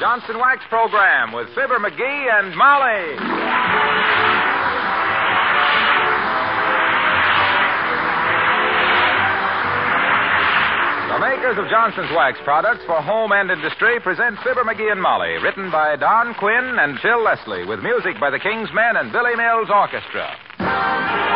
Johnson Wax program with Fibber McGee and Molly. The makers of Johnson's Wax products for home and industry present Fibber McGee and Molly, written by Don Quinn and Phil Leslie, with music by the King's Men and Billy Mills Orchestra.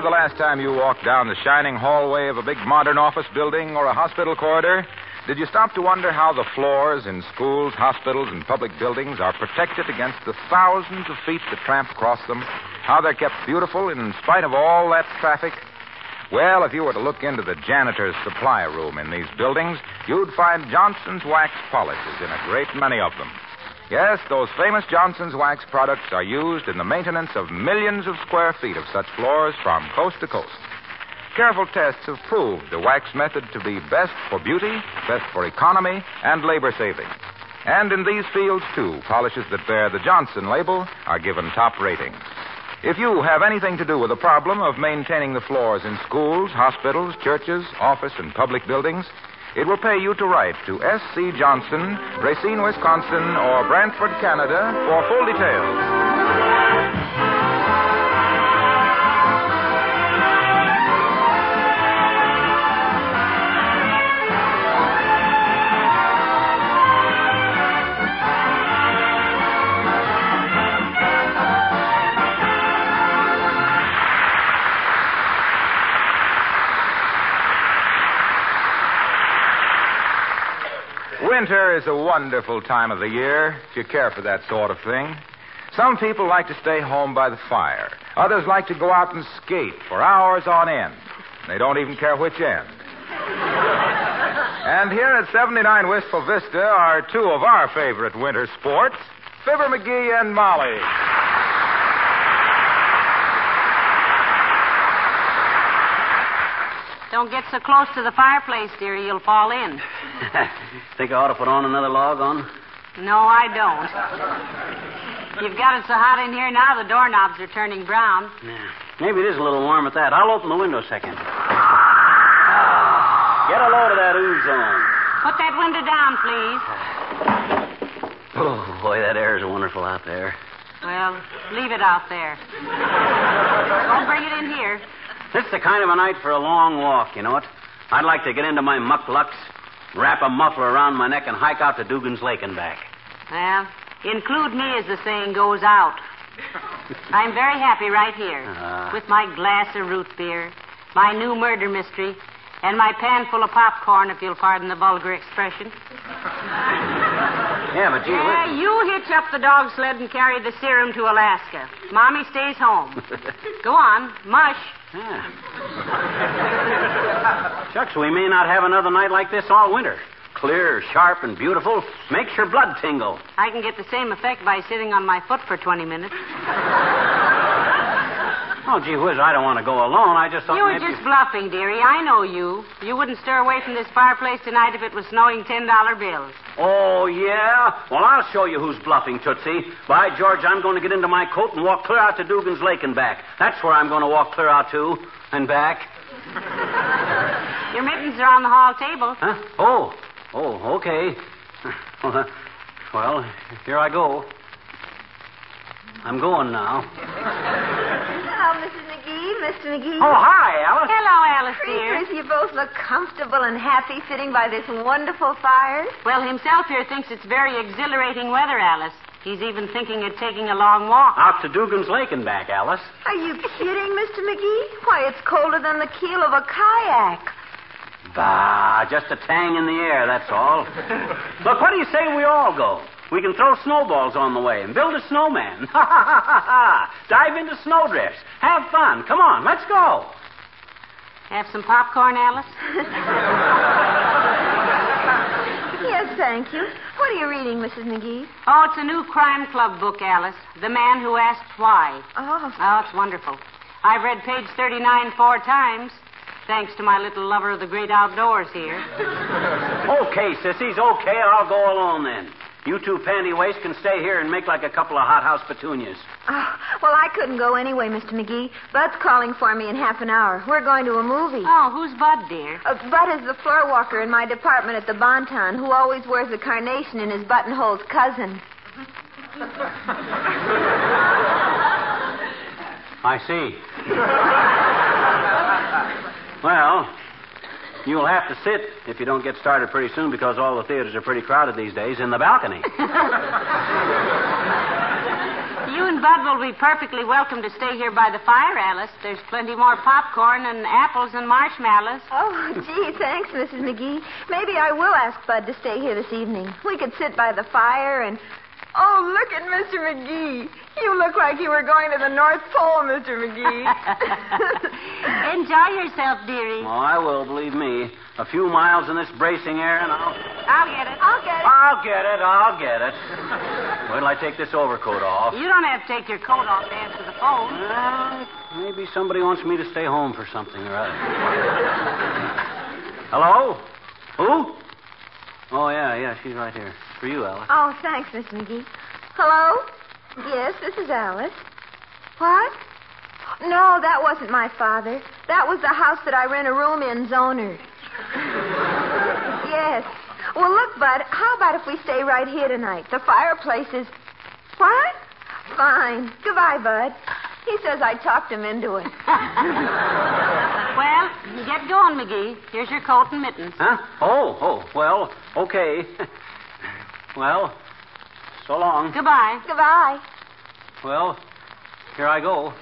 Remember the last time you walked down the shining hallway of a big modern office building or a hospital corridor? Did you stop to wonder how the floors in schools, hospitals, and public buildings are protected against the thousands of feet that tramp across them? How they're kept beautiful in spite of all that traffic? Well, if you were to look into the janitor's supply room in these buildings, you'd find Johnson's wax polishes in a great many of them. Yes, those famous Johnson's wax products are used in the maintenance of millions of square feet of such floors from coast to coast. Careful tests have proved the wax method to be best for beauty, best for economy, and labor saving. And in these fields, too, polishes that bear the Johnson label are given top ratings. If you have anything to do with the problem of maintaining the floors in schools, hospitals, churches, office, and public buildings, it will pay you to write to S.C. Johnson, Racine, Wisconsin, or Brantford, Canada, for full details. Winter is a wonderful time of the year, if you care for that sort of thing. Some people like to stay home by the fire. Others like to go out and skate for hours on end. They don't even care which end. and here at 79 Wistful Vista are two of our favorite winter sports, Fibber McGee and Molly. Don't get so close to the fireplace, dearie. You'll fall in. Think I ought to put on another log on? No, I don't. You've got it so hot in here now, the doorknobs are turning brown. Yeah. Maybe it is a little warm at that. I'll open the window a second. Get a load of that ozone. Put that window down, please. Oh, boy, that air is wonderful out there. Well, leave it out there. Don't bring it in here. This is the kind of a night for a long walk, you know it? I'd like to get into my mukluks, wrap a muffler around my neck, and hike out to Dugan's Lake and back. Well, include me as the saying goes out. I'm very happy right here Ah. with my glass of root beer, my new murder mystery, and my pan full of popcorn, if you'll pardon the vulgar expression. Yeah, but gee Yeah, you hitch up the dog sled and carry the serum to Alaska. Mommy stays home. Go on, mush. Yeah. Shucks, we may not have another night like this all winter. Clear, sharp, and beautiful. Makes your blood tingle. I can get the same effect by sitting on my foot for 20 minutes. Oh, gee whiz, I don't want to go alone. I just thought You were maybe... just bluffing, dearie. I know you. You wouldn't stir away from this fireplace tonight if it was snowing $10 bills. Oh, yeah? Well, I'll show you who's bluffing, Tootsie. By George, I'm going to get into my coat and walk clear out to Dugan's Lake and back. That's where I'm going to walk clear out to and back. Your mittens are on the hall table. Huh? Oh. Oh, okay. Well, here I go. I'm going now. Hello, Mrs. McGee, Mr. McGee. Oh, hi, Alice. Hello, Alice, dear. Creepers, you both look comfortable and happy sitting by this wonderful fire. Well, himself here thinks it's very exhilarating weather, Alice. He's even thinking of taking a long walk. Out to Dugan's Lake and back, Alice. Are you kidding, Mr. McGee? Why, it's colder than the keel of a kayak. Bah, just a tang in the air, that's all. Look, what do you say we all go? We can throw snowballs on the way and build a snowman. Ha ha ha ha ha! Dive into snowdrifts. Have fun. Come on, let's go. Have some popcorn, Alice? Yes, thank you. What are you reading, Mrs. McGee? Oh, it's a new crime club book, Alice. The Man Who Asked Why. Oh, Oh, it's wonderful. I've read page 39 four times, thanks to my little lover of the great outdoors here. Okay, sissies, okay, I'll go alone then. You two panty waists can stay here and make like a couple of hothouse petunias. Oh, well, I couldn't go anyway, Mr. McGee. Bud's calling for me in half an hour. We're going to a movie. Oh, who's Bud, dear? Uh, Bud is the floor walker in my department at the Bonton who always wears a carnation in his buttonhole's cousin. I see. well, you'll have to sit if you don't get started pretty soon because all the theaters are pretty crowded these days in the balcony. You and Bud will be perfectly welcome to stay here by the fire, Alice. There's plenty more popcorn and apples and marshmallows. Oh, gee, thanks, Mrs. McGee. Maybe I will ask Bud to stay here this evening. We could sit by the fire and. Oh, look at Mr. McGee. You look like you were going to the North Pole, Mr. McGee. Enjoy yourself, dearie. oh, I will, believe me. A few miles in this bracing air and I'll. I'll get it. I'll get it. I'll get it, I'll get it. Wait till I take this overcoat off. You don't have to take your coat off to answer the phone. Well, maybe somebody wants me to stay home for something or other. Hello? Who? Oh, yeah, yeah, she's right here. For you, Alice. Oh, thanks, Miss McGee. Hello? Yes, this is Alice. What? No, that wasn't my father. That was the house that I rent a room in's owner. yes. Well, look, Bud, how about if we stay right here tonight? The fireplace is. What? Fine. Goodbye, Bud. He says I talked him into it. Well, get going, McGee. Here's your coat and mittens. Huh? Oh, oh, well, okay. well, so long. Goodbye. Goodbye. Well, here I go. Oh,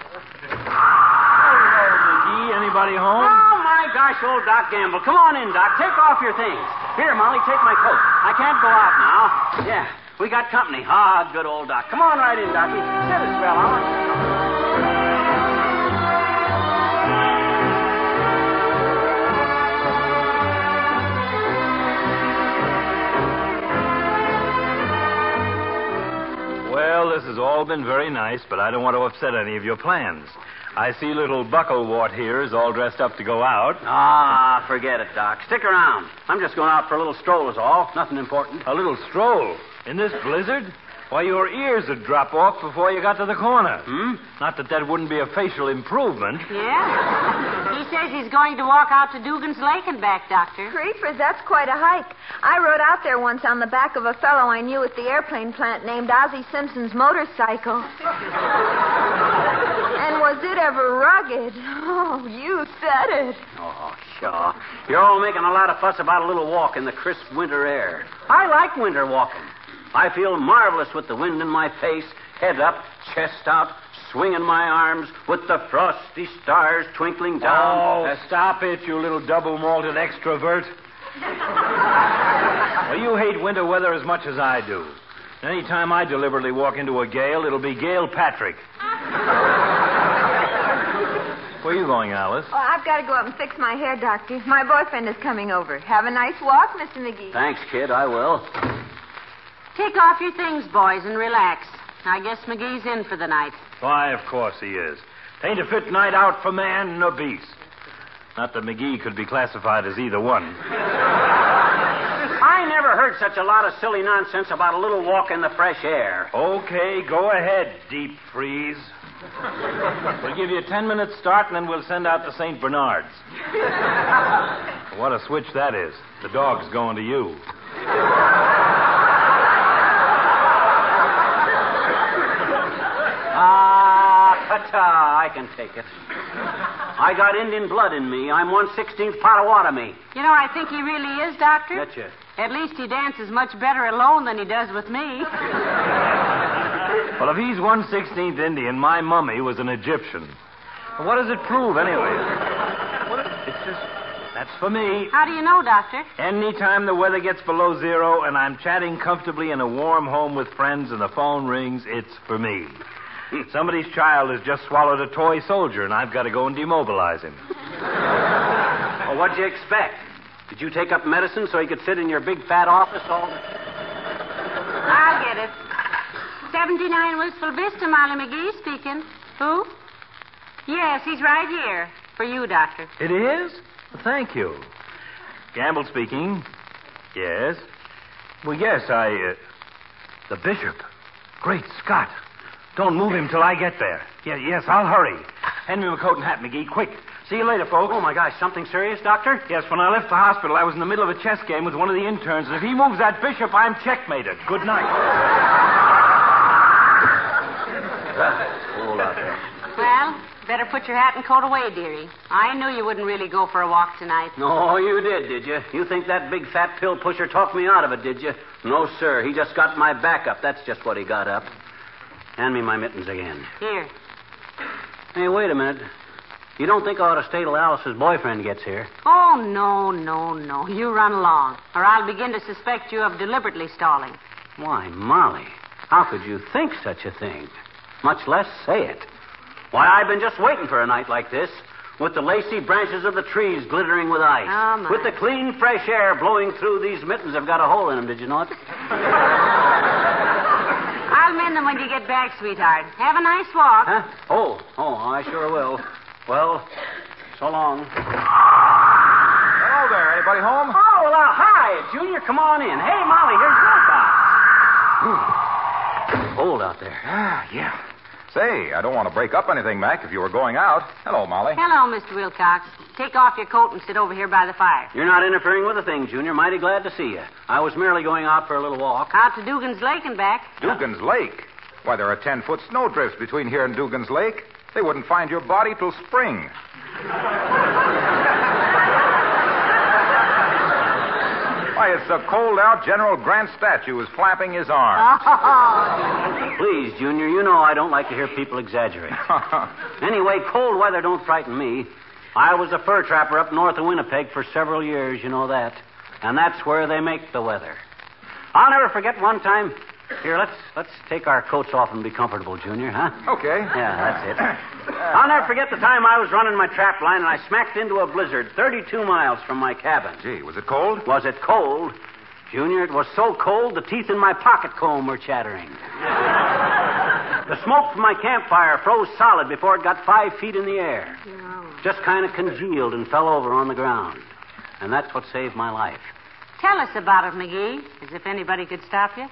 McGee, anybody home? Oh, my gosh, old Doc Gamble. Come on in, Doc. Take off your things. Here, Molly, take my coat. I can't go out now. Yeah, we got company. Ah, good old Doc. Come on right in, Docky. Sit a spell, Well, this has all been very nice, but I don't want to upset any of your plans. I see little Bucklewart here is all dressed up to go out. Ah, forget it, Doc. Stick around. I'm just going out for a little stroll, is all. Nothing important. A little stroll. In this blizzard? Why, your ears would drop off before you got to the corner. Hmm? Not that that wouldn't be a facial improvement. Yeah? He says he's going to walk out to Dugan's Lake and back, Doctor. Creepers, that's quite a hike. I rode out there once on the back of a fellow I knew at the airplane plant named Ozzie Simpson's motorcycle. and was it ever rugged? Oh, you said it. Oh, sure. You're all making a lot of fuss about a little walk in the crisp winter air. I like winter walking. I feel marvelous with the wind in my face, head up, chest out, swinging my arms, with the frosty stars twinkling down. Oh, stop it, you little double malted extrovert. well, you hate winter weather as much as I do. Any time I deliberately walk into a gale, it'll be Gail Patrick. Where are you going, Alice? Oh, I've got to go up and fix my hair, Doctor. My boyfriend is coming over. Have a nice walk, Mr. McGee. Thanks, kid. I will. Take off your things, boys, and relax. I guess McGee's in for the night. Why, of course he is. Ain't a fit night out for man nor beast. Not that McGee could be classified as either one. I never heard such a lot of silly nonsense about a little walk in the fresh air. Okay, go ahead, deep freeze. We'll give you a ten minute start, and then we'll send out the St. Bernards. what a switch that is. The dog's going to you. Ah, ta-ta. I can take it. I got Indian blood in me. I'm one sixteenth Potawatomi. You know, I think he really is, Doctor. Betcha. At least he dances much better alone than he does with me. Well, if he's one sixteenth Indian, my mummy was an Egyptian. What does it prove, anyway? What- It's just that's for me. How do you know, Doctor? Anytime the weather gets below zero and I'm chatting comfortably in a warm home with friends and the phone rings, it's for me. Somebody's child has just swallowed a toy soldier, and I've got to go and demobilize him. Well, what'd you expect? Did you take up medicine so you could sit in your big fat office all the... I'll get it. 79 Wistful Vista, Molly McGee speaking. Who? Yes, he's right here. For you, Doctor. It is? Thank you. Gamble speaking. Yes. Well, yes, I. Uh, the bishop. Great Scott. Don't move him till I get there. Yeah, yes, I'll hurry. Hand me my coat and hat, McGee, quick. See you later, folks. Oh, my gosh, something serious, Doctor? Yes, when I left the hospital, I was in the middle of a chess game with one of the interns, and if he moves that bishop, I'm checkmated. Good night. Hold out there. Well, better put your hat and coat away, dearie. I knew you wouldn't really go for a walk tonight. No, you did, did you? You think that big fat pill pusher talked me out of it, did you? No, sir. He just got my back up. That's just what he got up. Hand me my mittens again. Here. Hey, wait a minute. You don't think I ought to stay till Alice's boyfriend gets here? Oh, no, no, no. You run along, or I'll begin to suspect you of deliberately stalling. Why, Molly, how could you think such a thing? Much less say it. Why, I've been just waiting for a night like this, with the lacy branches of the trees glittering with ice, Oh, with the clean, fresh air blowing through these mittens. I've got a hole in them, did you know it? I'll them when you get back, sweetheart. Have a nice walk. Huh? Oh, oh, I sure will. Well, so long. Hello there. Anybody home? Oh, well, uh, hi, Junior. Come on in. Hey, Molly, here's Wilcox. Hold out there. Ah, yeah. Say, I don't want to break up anything, Mac, if you were going out. Hello, Molly. Hello, Mr. Wilcox. Take off your coat and sit over here by the fire. You're not interfering with a thing, Junior. Mighty glad to see you. I was merely going out for a little walk. Out to Dugan's Lake and back. Dugan's Lake. Why, there are ten foot snowdrifts between here and Dugan's Lake. They wouldn't find your body till spring. Why, it's so cold out, General Grant's statue is flapping his arms. Please, Junior, you know I don't like to hear people exaggerate. Anyway, cold weather don't frighten me. I was a fur trapper up north of Winnipeg for several years, you know that. And that's where they make the weather. I'll never forget one time. Here, let's let's take our coats off and be comfortable, Junior, huh? okay. Yeah, that's it. I'll never forget the time I was running my trap line and I smacked into a blizzard 32 miles from my cabin. Gee, was it cold? Was it cold? Junior, it was so cold the teeth in my pocket comb were chattering. the smoke from my campfire froze solid before it got five feet in the air. Just kind of congealed and fell over on the ground. And that's what saved my life. Tell us about it, McGee, as if anybody could stop you.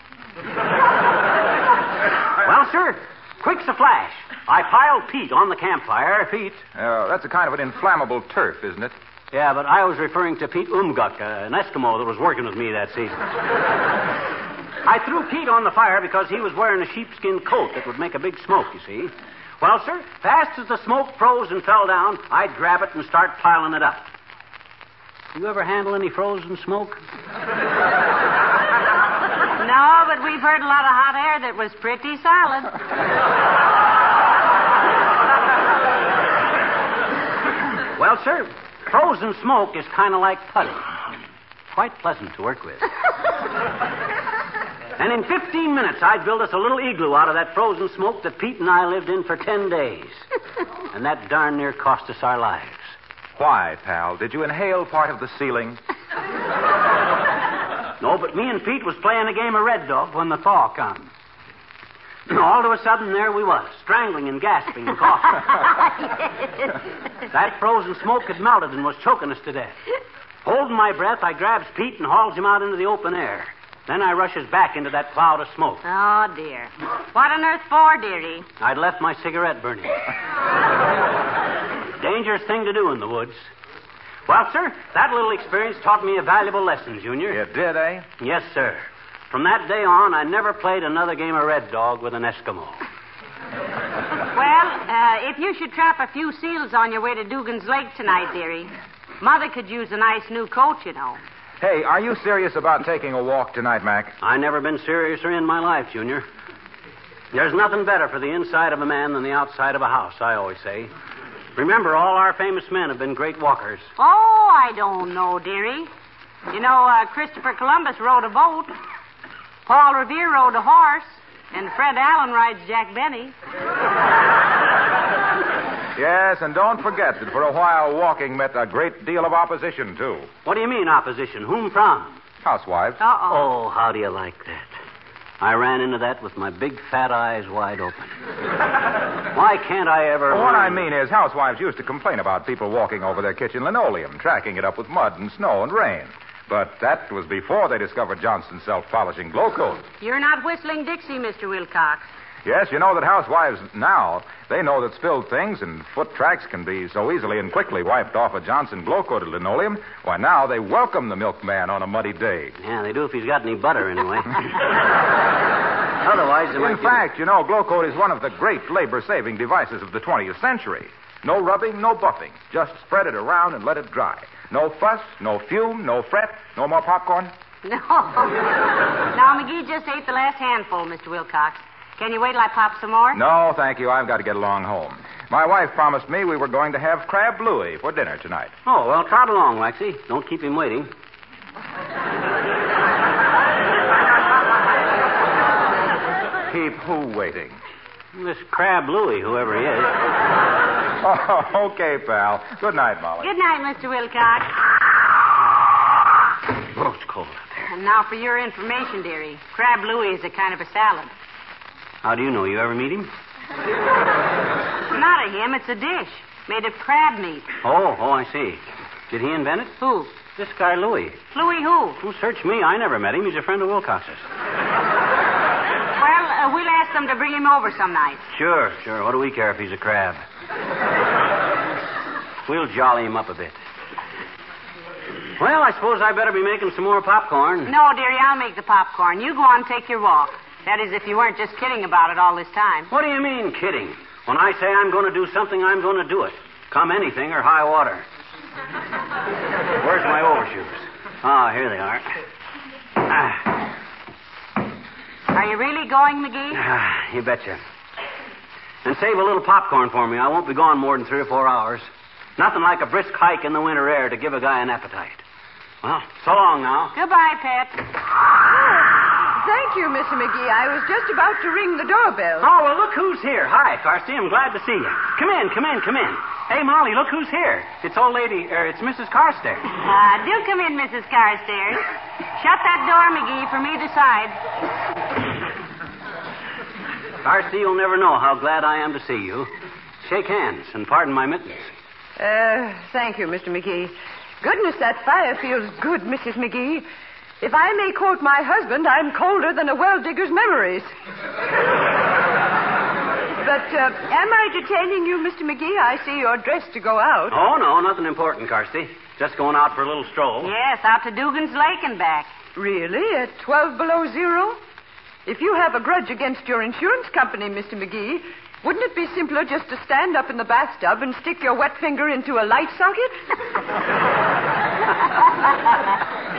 Well, sir, quick's a flash. I piled peat on the campfire. Peat? Uh, that's a kind of an inflammable turf, isn't it? Yeah, but I was referring to Pete Umguk, uh, an Eskimo that was working with me that season. I threw Pete on the fire because he was wearing a sheepskin coat that would make a big smoke, you see. Well, sir, fast as the smoke froze and fell down, I'd grab it and start piling it up. You ever handle any frozen smoke? No, but we've heard a lot of hot air that was pretty solid. Well, sir, frozen smoke is kind of like putty. Quite pleasant to work with. and in 15 minutes, I'd built us a little igloo out of that frozen smoke that Pete and I lived in for 10 days. and that darn near cost us our lives. Why, pal? Did you inhale part of the ceiling? No, but me and Pete was playing a game of red dog when the thaw come. All of a sudden, there we was, strangling and gasping and coughing. that frozen smoke had melted and was choking us to death. Holding my breath, I grabs Pete and hauls him out into the open air. Then I rushes back into that cloud of smoke. Oh, dear. What on earth for, dearie? I'd left my cigarette burning. Dangerous thing to do in the woods. Well, sir, that little experience taught me a valuable lesson, Junior. You did, eh? Yes, sir. From that day on, I never played another game of red dog with an Eskimo. Well, uh, if you should trap a few seals on your way to Dugan's Lake tonight, dearie, Mother could use a nice new coat, you know. Hey, are you serious about taking a walk tonight, Mac? I never been seriouser in my life, Junior. There's nothing better for the inside of a man than the outside of a house, I always say. Remember, all our famous men have been great walkers. Oh, I don't know, dearie. You know, uh, Christopher Columbus rode a boat. Paul Revere rode a horse. And Fred Allen rides Jack Benny. Yes, and don't forget that for a while walking met a great deal of opposition, too. What do you mean, opposition? Whom from? Housewives. Uh-oh. Oh, how do you like that? I ran into that with my big fat eyes wide open. Why can't I ever. Well, what I mean is, housewives used to complain about people walking over their kitchen linoleum, tracking it up with mud and snow and rain. But that was before they discovered Johnson's self-polishing glow coat. You're not whistling Dixie, Mr. Wilcox. Yes, you know that housewives now, they know that spilled things and foot tracks can be so easily and quickly wiped off a Johnson glow-coated linoleum. Why, now they welcome the milkman on a muddy day. Yeah, they do if he's got any butter, anyway. Otherwise, they might. In give- fact, you know, glow coat is one of the great labor-saving devices of the 20th century. No rubbing, no buffing. Just spread it around and let it dry. No fuss, no fume, no fret, no more popcorn. No. now, McGee just ate the last handful, Mr. Wilcox. Can you wait till I pop some more? No, thank you. I've got to get along home. My wife promised me we were going to have crab louis for dinner tonight. Oh, well, trot along, Waxy. Don't keep him waiting. Keep who waiting? This Crab Louie, whoever he is. Oh, okay, pal. Good night, Molly. Good night, Mr. Wilcox. Oh, it's cold out there. And now for your information, dearie. Crab Louie is a kind of a salad. How do you know? You ever meet him? Not a him, it's a dish made of crab meat. Oh, oh, I see. Did he invent it? Who? This guy, Louie. Louie who? Who search me? I never met him. He's a friend of Wilcox's. Well, uh, we'll ask them to bring him over some night. Sure, sure. What do we care if he's a crab? We'll jolly him up a bit. Well, I suppose I better be making some more popcorn. No, dearie, I'll make the popcorn. You go on and take your walk. That is, if you weren't just kidding about it all this time. What do you mean, kidding? When I say I'm going to do something, I'm going to do it. Come anything or high water. Where's my overshoes? Ah, here they are. Ah, Are you really going, McGee? ah, you betcha. And save a little popcorn for me. I won't be gone more than three or four hours. Nothing like a brisk hike in the winter air to give a guy an appetite. Well, so long now. Goodbye, Pet. Thank you, Mr. McGee. I was just about to ring the doorbell. Oh, well, look who's here. Hi, Carsey. I'm glad to see you. Come in, come in, come in. Hey, Molly, look who's here. It's old lady, er, it's Mrs. Carstairs. Uh, do come in, Mrs. Carstairs. Shut that door, McGee, from either side. Carsey, you'll never know how glad I am to see you. Shake hands and pardon my mittens. Uh, thank you, Mr. McGee. Goodness, that fire feels good, Mrs. McGee. If I may quote my husband, I'm colder than a well digger's memories. but uh, am I detaining you, Mr. McGee? I see you're dressed to go out. Oh, no, nothing important, Carsey. Just going out for a little stroll. Yes, out to Dugan's Lake and back. Really? At 12 below zero? If you have a grudge against your insurance company, Mr. McGee, wouldn't it be simpler just to stand up in the bathtub and stick your wet finger into a light socket?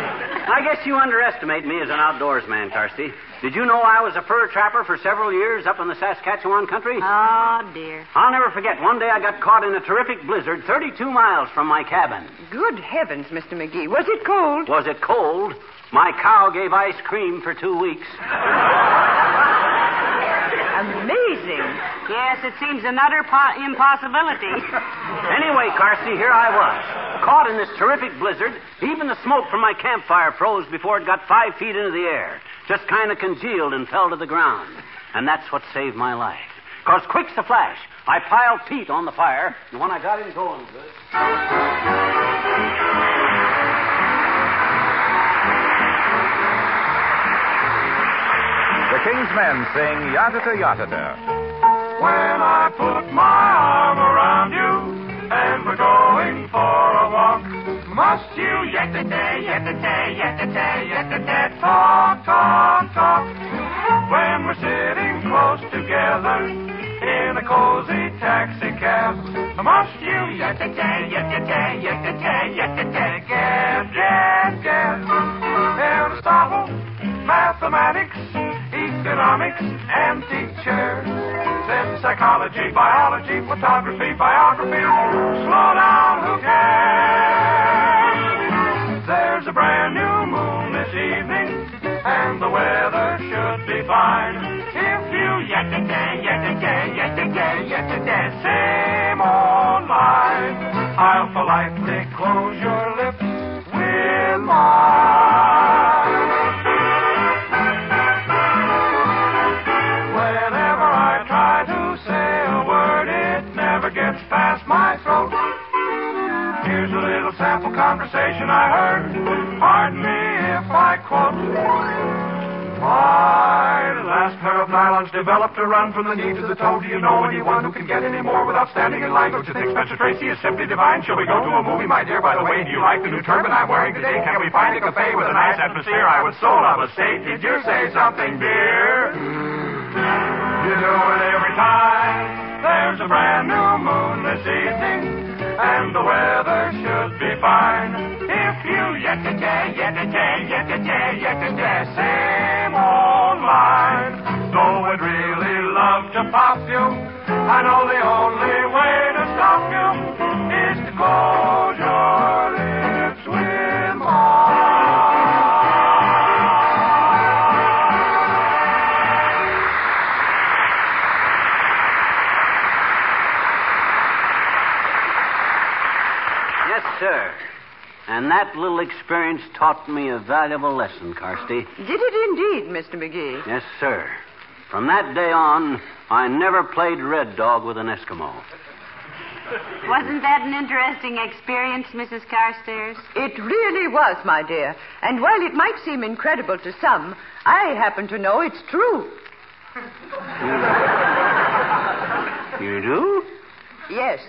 I guess you underestimate me as an outdoors man, Carsey. Did you know I was a fur trapper for several years up in the Saskatchewan country? Oh, dear. I'll never forget. One day I got caught in a terrific blizzard 32 miles from my cabin. Good heavens, Mr. McGee. Was it cold? Was it cold? My cow gave ice cream for two weeks. Amazing. Yes, it seems an utter po- impossibility. Anyway, Carsey, here I was, caught in this terrific blizzard. Even the smoke from my campfire froze before it got five feet into the air. Just kind of congealed and fell to the ground. And that's what saved my life. Because quick's a flash, I piled peat on the fire, and when I got it going good. King's Men sing Yatata Yatata. When I put my arm around you and we're going for a walk, must you yet-a-day, yet-a-day, yet-a-day, yet-a-day, talk, talk, talk? When we're sitting close together in a cozy taxi cab, must you yet-a-day, yet-a-day, yet-a-day, yet-a-day, gab, gab, gab? Aristotle, mathematics, economics, and teachers. Then psychology, biology, photography, biography. Slow down, who cares? There's a brand new moon this evening, and the weather should be fine. If you yet-a-day, yet-a-day, yet-a-day, yet-a-day, same old line. I'll politely close your lips with mine. Conversation I heard. Pardon me if I quote. My last pair of nylons developed to run from the knee to the toe. Do you know anyone who can get any more without standing in line? Don't you think Spencer Tracy is simply divine? Shall we go to a movie, my dear? By the way, do you like the new turban I'm wearing today? Can we find a cafe with a nice atmosphere? I would so love a steak. Did you say something, dear? You do it every time. There's a brand new moon this evening, and the weather should fine. If you yet-a-day, yet-a-day, yet-a-day, yet-a-day, same old line. Though I'd really love to pop you, I know the only way to stop you that little experience taught me a valuable lesson, Carsty. Did it indeed, Mr. McGee? Yes, sir. From that day on, I never played red dog with an Eskimo. Wasn't that an interesting experience, Mrs. Carstairs? It really was, my dear. And while it might seem incredible to some, I happen to know it's true. You do? Yes.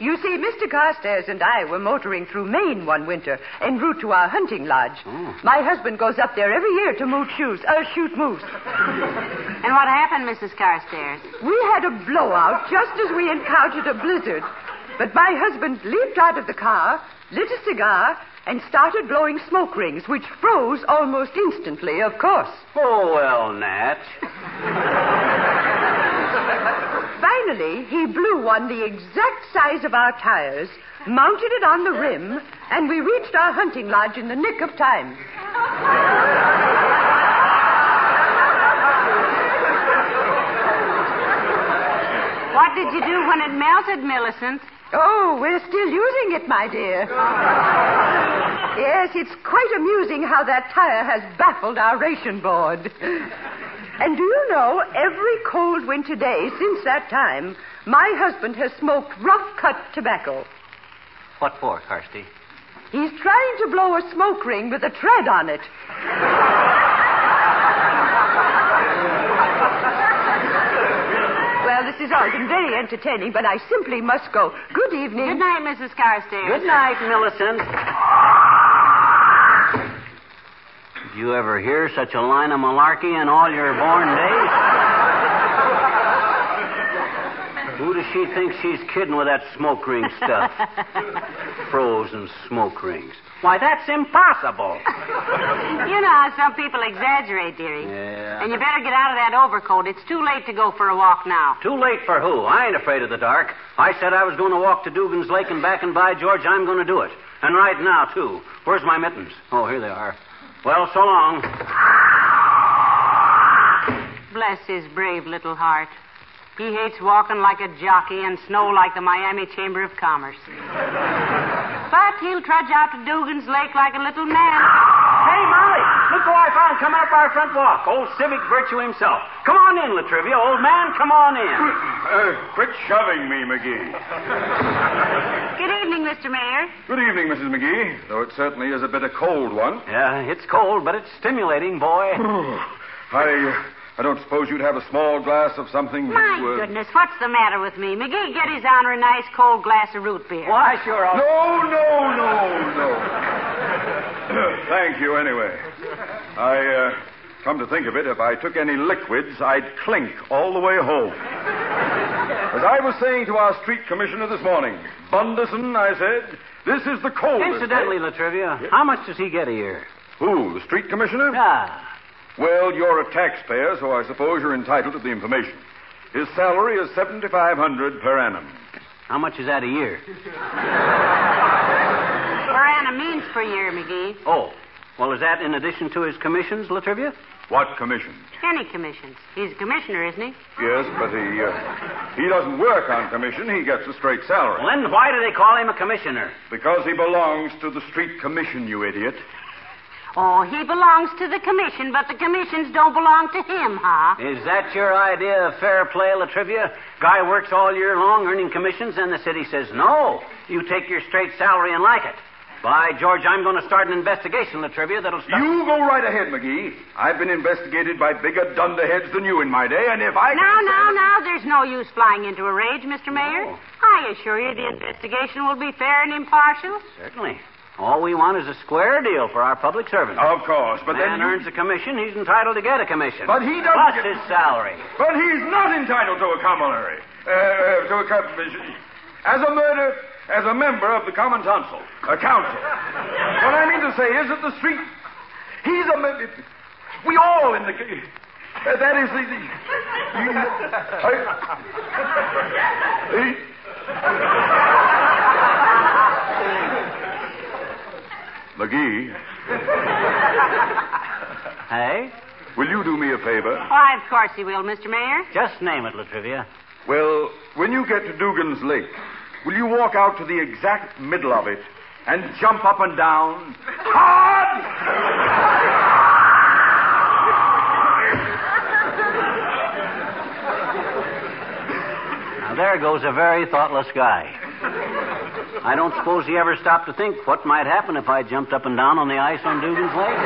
You see, Mr. Carstairs and I were motoring through Maine one winter en route to our hunting lodge. My husband goes up there every year to moot shoes, uh, shoot moose. And what happened, Mrs. Carstairs? We had a blowout just as we encountered a blizzard. But my husband leaped out of the car, lit a cigar, and started blowing smoke rings, which froze almost instantly, of course. Oh, well, Nat. Finally, he blew one the exact size of our tires, mounted it on the rim, and we reached our hunting lodge in the nick of time. What did you do when it melted, Millicent? Oh, we're still using it, my dear. Yes, it's quite amusing how that tire has baffled our ration board. And do you know, every cold winter day since that time, my husband has smoked rough cut tobacco. What for, Carsty? He's trying to blow a smoke ring with a tread on it. well, this has all been very entertaining, but I simply must go. Good evening. Good night, Mrs. Carstairs. Good night, Millicent. You ever hear such a line of malarkey in all your born days? Who does she think she's kidding with that smoke ring stuff? Frozen smoke rings. Why, that's impossible. You know how some people exaggerate, dearie. Yeah. And you better get out of that overcoat. It's too late to go for a walk now. Too late for who? I ain't afraid of the dark. I said I was going to walk to Dugan's Lake and back and by George, I'm going to do it. And right now, too. Where's my mittens? Oh, here they are. Well, so long. Bless his brave little heart. He hates walking like a jockey and snow like the Miami Chamber of Commerce. But he'll trudge out to Dugan's Lake like a little man. Hey, Molly, look who I found coming up our front walk. Old civic virtue himself. Come on in, La Trivia. Old man, come on in. Uh, quit shoving me, McGee. Good evening, Mr. Mayor. Good evening, Mrs. McGee. Though it certainly is a bit of a cold one. Yeah, it's cold, but it's stimulating, boy. I, I don't suppose you'd have a small glass of something. My to, uh, goodness, what's the matter with me? McGee, get his honor a nice cold glass of root beer. Why, sure, I'll... No, no, no, no. Thank you, anyway. I, uh, come to think of it, if I took any liquids, I'd clink all the way home. As I was saying to our street commissioner this morning, Bunderson, I said, this is the coldest. Incidentally, La Trivia, how much does he get a year? Who, the street commissioner? Ah, Well, you're a taxpayer, so I suppose you're entitled to the information. His salary is seventy-five hundred per annum. how much is that a year? Per annum means per year, McGee. Oh, well, is that in addition to his commissions, La Trivia? What commissions? Any commissions. He's a commissioner, isn't he? Yes, but he uh, he doesn't work on commission. He gets a straight salary Well, then why do they call him a commissioner? because he belongs to the street commission. You idiot. Oh, he belongs to the commission, but the commissions don't belong to him, huh? Is that your idea of fair play, La Trivia? Guy works all year long earning commissions, and the city says no. You take your straight salary and like it. By George, I'm going to start an investigation, La Trivia, that'll stop. You go right ahead, McGee. I've been investigated by bigger dunderheads than you in my day, and if I. Now, now, now, there's no use flying into a rage, Mr. Mayor. I assure you the investigation will be fair and impartial. Certainly. All we want is a square deal for our public servants. Of course, but Man then. you- earns a commission, he's entitled to get a commission. But he doesn't Plus get- his salary. But he's not entitled to a commissary. Uh, uh, to a commission. As a murder, as a member of the Common Council, a council. what I mean to say is that the street. He's a. me- We all in the. Uh, that is the. the you, I, he- McGee, Hey? will you do me a favor? Why, of course he will, Mr. Mayor. Just name it, La Trivia. Well, when you get to Dugan's Lake, will you walk out to the exact middle of it and jump up and down hard? Now, there goes a very thoughtless guy. I don't suppose he ever stopped to think what might happen if I jumped up and down on the ice on Dugan's Lake.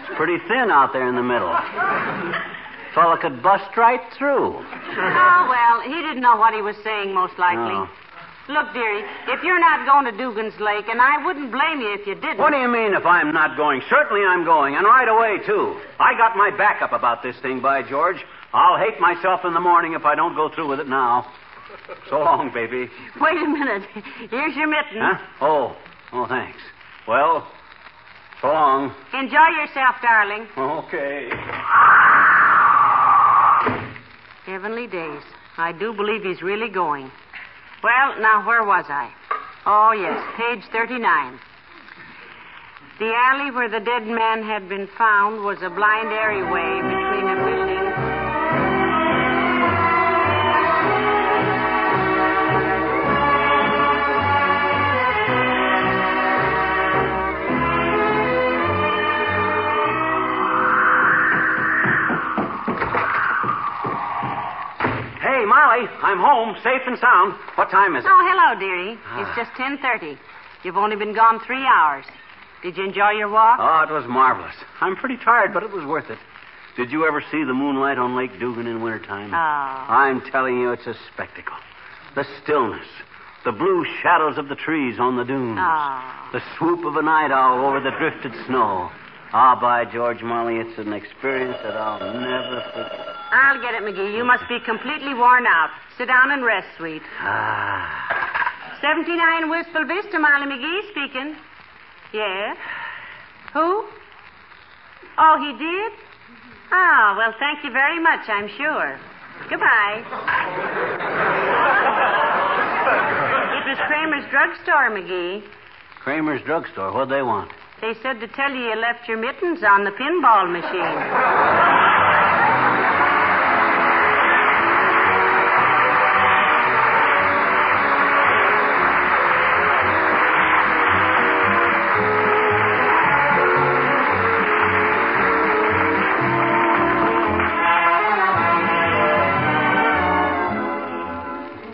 It's pretty thin out there in the middle. Fella could bust right through. Oh, well, he didn't know what he was saying, most likely. No. Look, dearie, if you're not going to Dugan's Lake, and I wouldn't blame you if you didn't. What do you mean if I'm not going? Certainly I'm going, and right away, too. I got my backup about this thing, by George. I'll hate myself in the morning if I don't go through with it now. So long, baby. Wait a minute. Here's your mitten. Huh? Oh, oh, thanks. Well, so long. Enjoy yourself, darling. Okay. Heavenly days. I do believe he's really going. Well, now, where was I? Oh, yes, page 39. The alley where the dead man had been found was a blind areaway between a Molly, I'm home, safe and sound. What time is it? Oh, hello, dearie. Ah. It's just 10.30. You've only been gone three hours. Did you enjoy your walk? Oh, it was marvelous. I'm pretty tired, but it was worth it. Did you ever see the moonlight on Lake Dugan in wintertime? Oh. I'm telling you, it's a spectacle. The stillness, the blue shadows of the trees on the dunes, Oh. the swoop of a night owl over the drifted snow. Ah, by George, Molly, it's an experience that I'll never forget. I'll get it, McGee. You must be completely worn out. Sit down and rest, sweet. Ah. 79 Wistful Vista, Molly McGee speaking. Yes? Who? Oh, he did? Oh, well, thank you very much, I'm sure. Goodbye. it was Kramer's drugstore, McGee. Kramer's drugstore. What'd they want? They said to tell you you left your mittens on the pinball machine.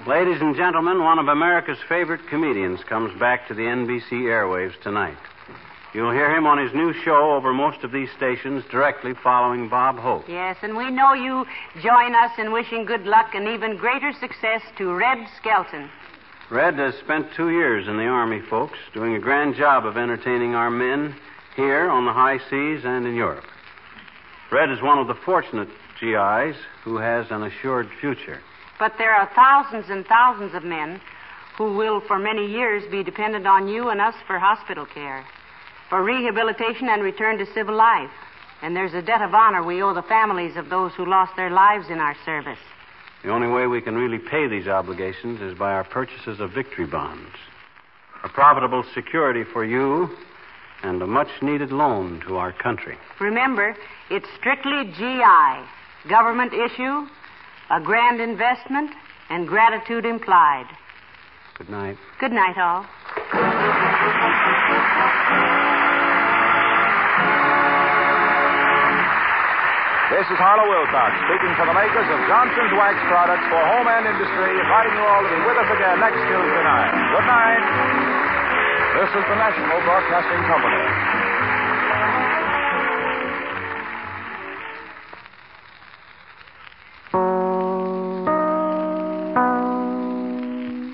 Ladies and gentlemen, one of America's favorite comedians comes back to the NBC airwaves tonight. You'll hear him on his new show over most of these stations directly following Bob Hope. Yes, and we know you join us in wishing good luck and even greater success to Red Skelton. Red has spent two years in the Army, folks, doing a grand job of entertaining our men here on the high seas and in Europe. Red is one of the fortunate GIs who has an assured future. But there are thousands and thousands of men who will for many years be dependent on you and us for hospital care, for rehabilitation and return to civil life. And there's a debt of honor we owe the families of those who lost their lives in our service. The only way we can really pay these obligations is by our purchases of victory bonds. A profitable security for you and a much needed loan to our country. Remember, it's strictly GI, government issue, a grand investment, and gratitude implied. Good night. Good night, all. This is Harlow Wilcox speaking for the makers of Johnson's Wax Products for home and industry, inviting you all to be with us again next Tuesday night. Good night. This is the National Broadcasting Company.